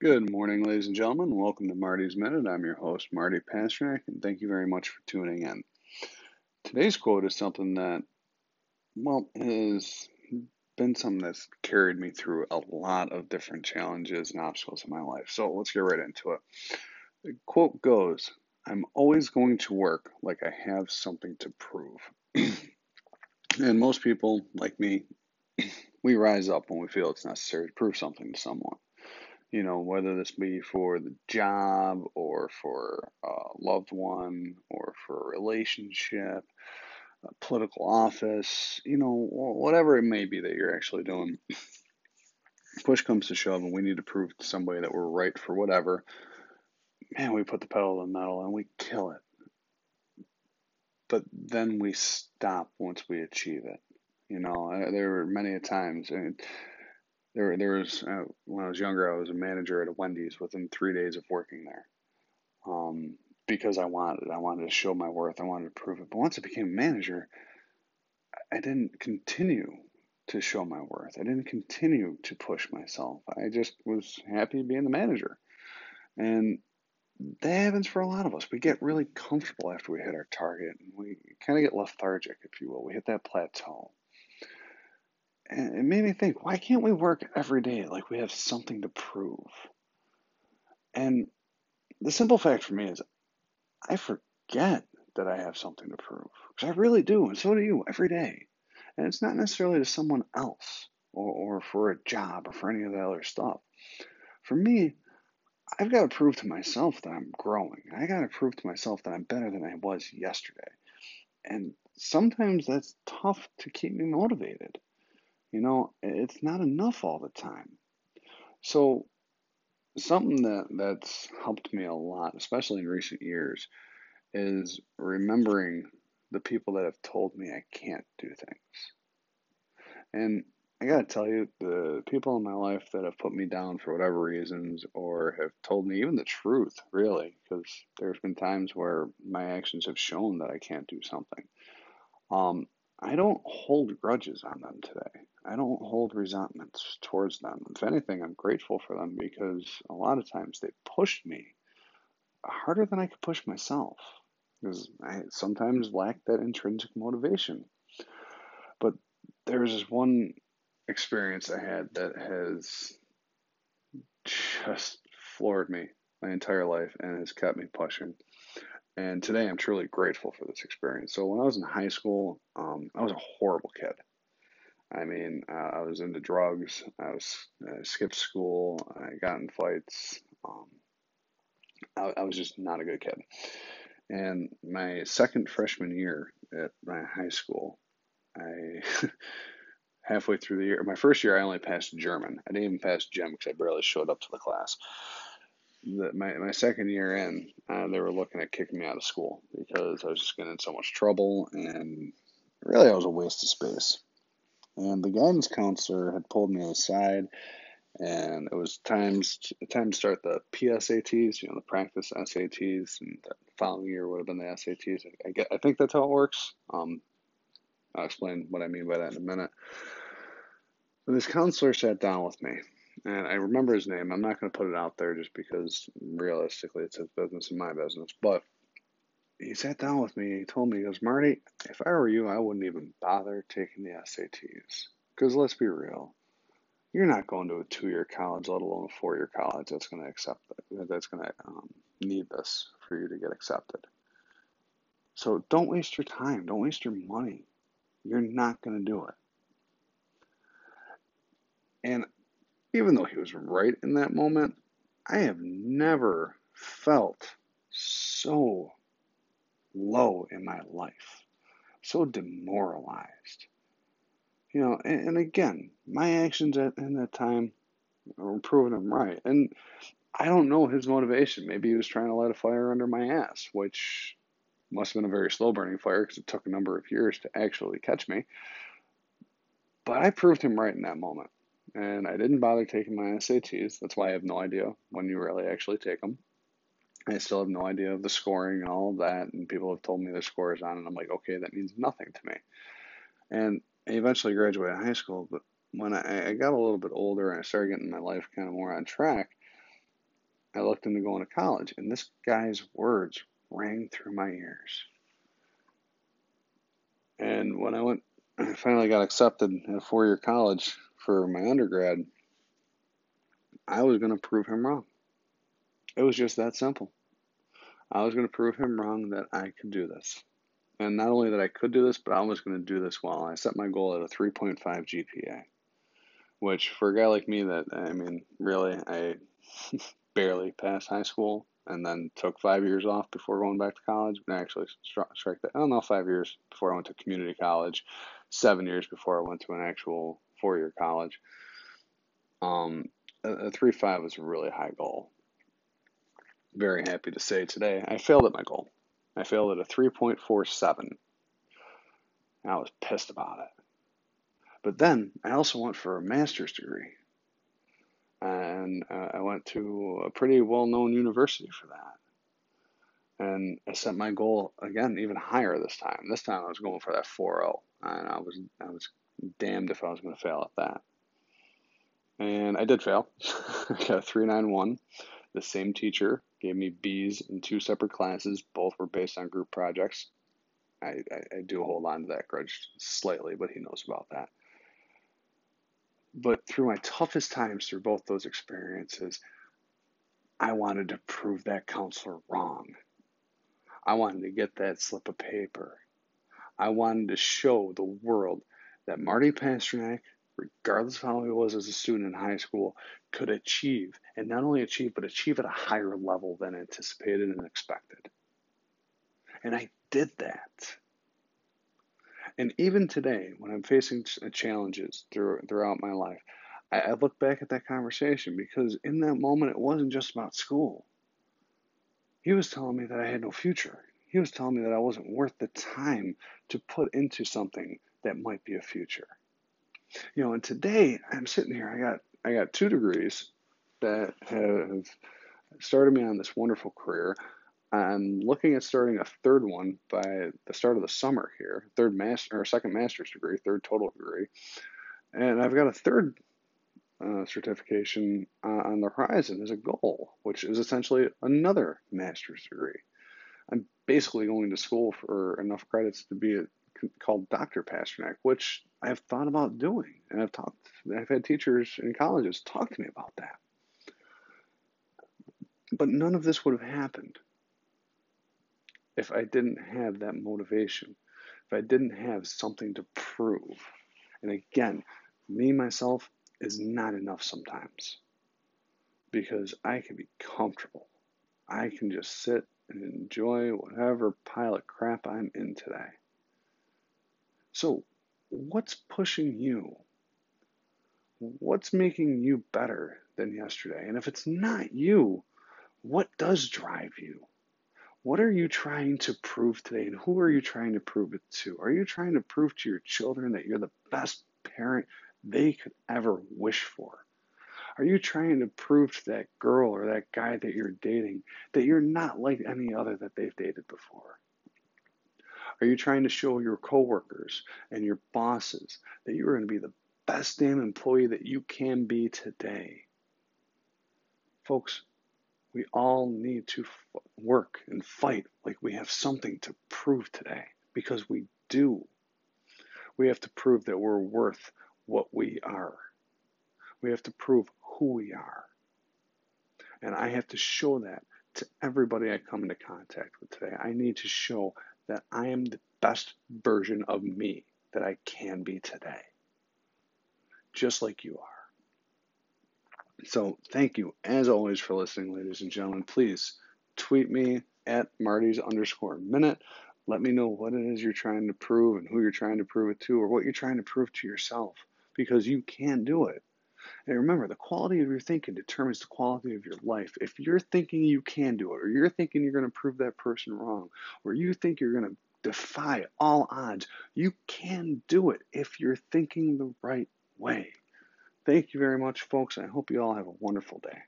Good morning, ladies and gentlemen. Welcome to Marty's Minute. I'm your host, Marty Pasternak, and thank you very much for tuning in. Today's quote is something that, well, has been something that's carried me through a lot of different challenges and obstacles in my life. So let's get right into it. The quote goes I'm always going to work like I have something to prove. and most people, like me, we rise up when we feel it's necessary to prove something to someone you know, whether this be for the job or for a loved one or for a relationship, a political office, you know, whatever it may be that you're actually doing. Push comes to shove, and we need to prove to somebody that we're right for whatever. Man, we put the pedal to the metal and we kill it. But then we stop once we achieve it. You know, uh, there were many times, and there, there was uh, when I was younger, I was a manager at a Wendy's within three days of working there, um, because I wanted, I wanted to show my worth, I wanted to prove it. But once I became a manager, I didn't continue to show my worth. I didn't continue to push myself. I just was happy being the manager, and that happens for a lot of us. We get really comfortable after we hit our target, and we kind of get lethargic, if you will. We hit that plateau and it made me think, why can't we work every day like we have something to prove? And the simple fact for me is, I forget that I have something to prove. Because I really do, and so do you, every day. And it's not necessarily to someone else or, or for a job or for any of that other stuff. For me, I've got to prove to myself that I'm growing. I got to prove to myself that I'm better than I was yesterday. And sometimes that's tough to keep me motivated. You know, it's not enough all the time. So something that that's helped me a lot, especially in recent years, is remembering the people that have told me I can't do things. And I gotta tell you, the people in my life that have put me down for whatever reasons or have told me even the truth, really, because there's been times where my actions have shown that I can't do something. Um, I don't hold grudges on them today. I don't hold resentments towards them. If anything, I'm grateful for them because a lot of times they pushed me harder than I could push myself because I sometimes lack that intrinsic motivation. But there's this one experience I had that has just floored me my entire life and has kept me pushing. And today I'm truly grateful for this experience. So when I was in high school, um, I was a horrible kid. I mean, uh, I was into drugs. I was I skipped school. I got in fights. Um, I, I was just not a good kid. And my second freshman year at my high school, I halfway through the year, my first year, I only passed German. I didn't even pass gym because I barely showed up to the class. The, my my second year in, uh, they were looking at kicking me out of school because I was just getting in so much trouble, and really, I was a waste of space. And the guidance counselor had pulled me aside, and it was times time to start the PSATs, you know, the practice SATs, and the following year would have been the SATs. I, get, I think that's how it works. Um, I'll explain what I mean by that in a minute. But this counselor sat down with me, and I remember his name. I'm not going to put it out there just because realistically it's his business and my business, but he sat down with me. He told me, he goes, Marty, if I were you, I wouldn't even bother taking the SATs. Because let's be real, you're not going to a two-year college, let alone a four-year college that's going to accept that. That's going to um, need this for you to get accepted. So don't waste your time. Don't waste your money. You're not going to do it. And even though he was right in that moment, I have never felt so low in my life, so demoralized. You know, and, and again, my actions at, in that time were proving him right. And I don't know his motivation. Maybe he was trying to light a fire under my ass, which must have been a very slow burning fire because it took a number of years to actually catch me. But I proved him right in that moment. And I didn't bother taking my SATs. That's why I have no idea when you really actually take them. I still have no idea of the scoring and all of that. And people have told me the scores on, and I'm like, okay, that means nothing to me. And I eventually graduated high school, but when I, I got a little bit older and I started getting my life kind of more on track, I looked into going to college, and this guy's words rang through my ears. And when I went, I finally got accepted at a four year college for my undergrad, I was going to prove him wrong. It was just that simple. I was going to prove him wrong that I could do this. And not only that I could do this, but I was going to do this well. I set my goal at a 3.5 GPA, which for a guy like me, that I mean, really, I barely passed high school and then took five years off before going back to college. But actually, strike that. I don't know, five years before I went to community college, seven years before I went to an actual four year college. Um, a, a three five was a really high goal. Very happy to say today I failed at my goal. I failed at a 3.47. I was pissed about it. But then I also went for a master's degree. And uh, I went to a pretty well known university for that. And I set my goal again even higher this time. This time I was going for that 4.0, and I was I was damned if I was going to fail at that. And I did fail. I got a 391. The same teacher gave me B's in two separate classes. Both were based on group projects. I, I, I do hold on to that grudge slightly, but he knows about that. But through my toughest times through both those experiences, I wanted to prove that counselor wrong. I wanted to get that slip of paper. I wanted to show the world that Marty Pasternak, regardless of how he was as a student in high school, could achieve, and not only achieve, but achieve at a higher level than anticipated and expected. And I did that. And even today, when I'm facing challenges through, throughout my life, I, I look back at that conversation because in that moment, it wasn't just about school. He was telling me that I had no future. He was telling me that I wasn't worth the time to put into something that might be a future. You know, and today I'm sitting here, I got I got two degrees that have started me on this wonderful career. I'm looking at starting a third one by the start of the summer here, third master or second master's degree, third total degree, and I've got a third uh, certification uh, on the horizon as a goal, which is essentially another master's degree. I'm basically going to school for enough credits to be a, called Dr. Pasternak, which I've thought about doing, and I've talked. I've had teachers in colleges talk to me about that. But none of this would have happened if I didn't have that motivation, if I didn't have something to prove. And again, me, myself, is not enough sometimes because I can be comfortable. I can just sit and enjoy whatever pile of crap I'm in today. So, what's pushing you? What's making you better than yesterday? And if it's not you, what does drive you? What are you trying to prove today, and who are you trying to prove it to? Are you trying to prove to your children that you're the best parent they could ever wish for? Are you trying to prove to that girl or that guy that you're dating that you're not like any other that they've dated before? Are you trying to show your coworkers and your bosses that you're going to be the best damn employee that you can be today? Folks, we all need to f- work and fight like we have something to prove today because we do. We have to prove that we're worth what we are. We have to prove who we are. And I have to show that to everybody I come into contact with today. I need to show that I am the best version of me that I can be today, just like you are. So thank you as always for listening, ladies and gentlemen. Please tweet me at Marty's underscore minute. Let me know what it is you're trying to prove and who you're trying to prove it to or what you're trying to prove to yourself because you can do it. And remember, the quality of your thinking determines the quality of your life. If you're thinking you can do it, or you're thinking you're going to prove that person wrong, or you think you're going to defy all odds, you can do it if you're thinking the right way. Thank you very much, folks. I hope you all have a wonderful day.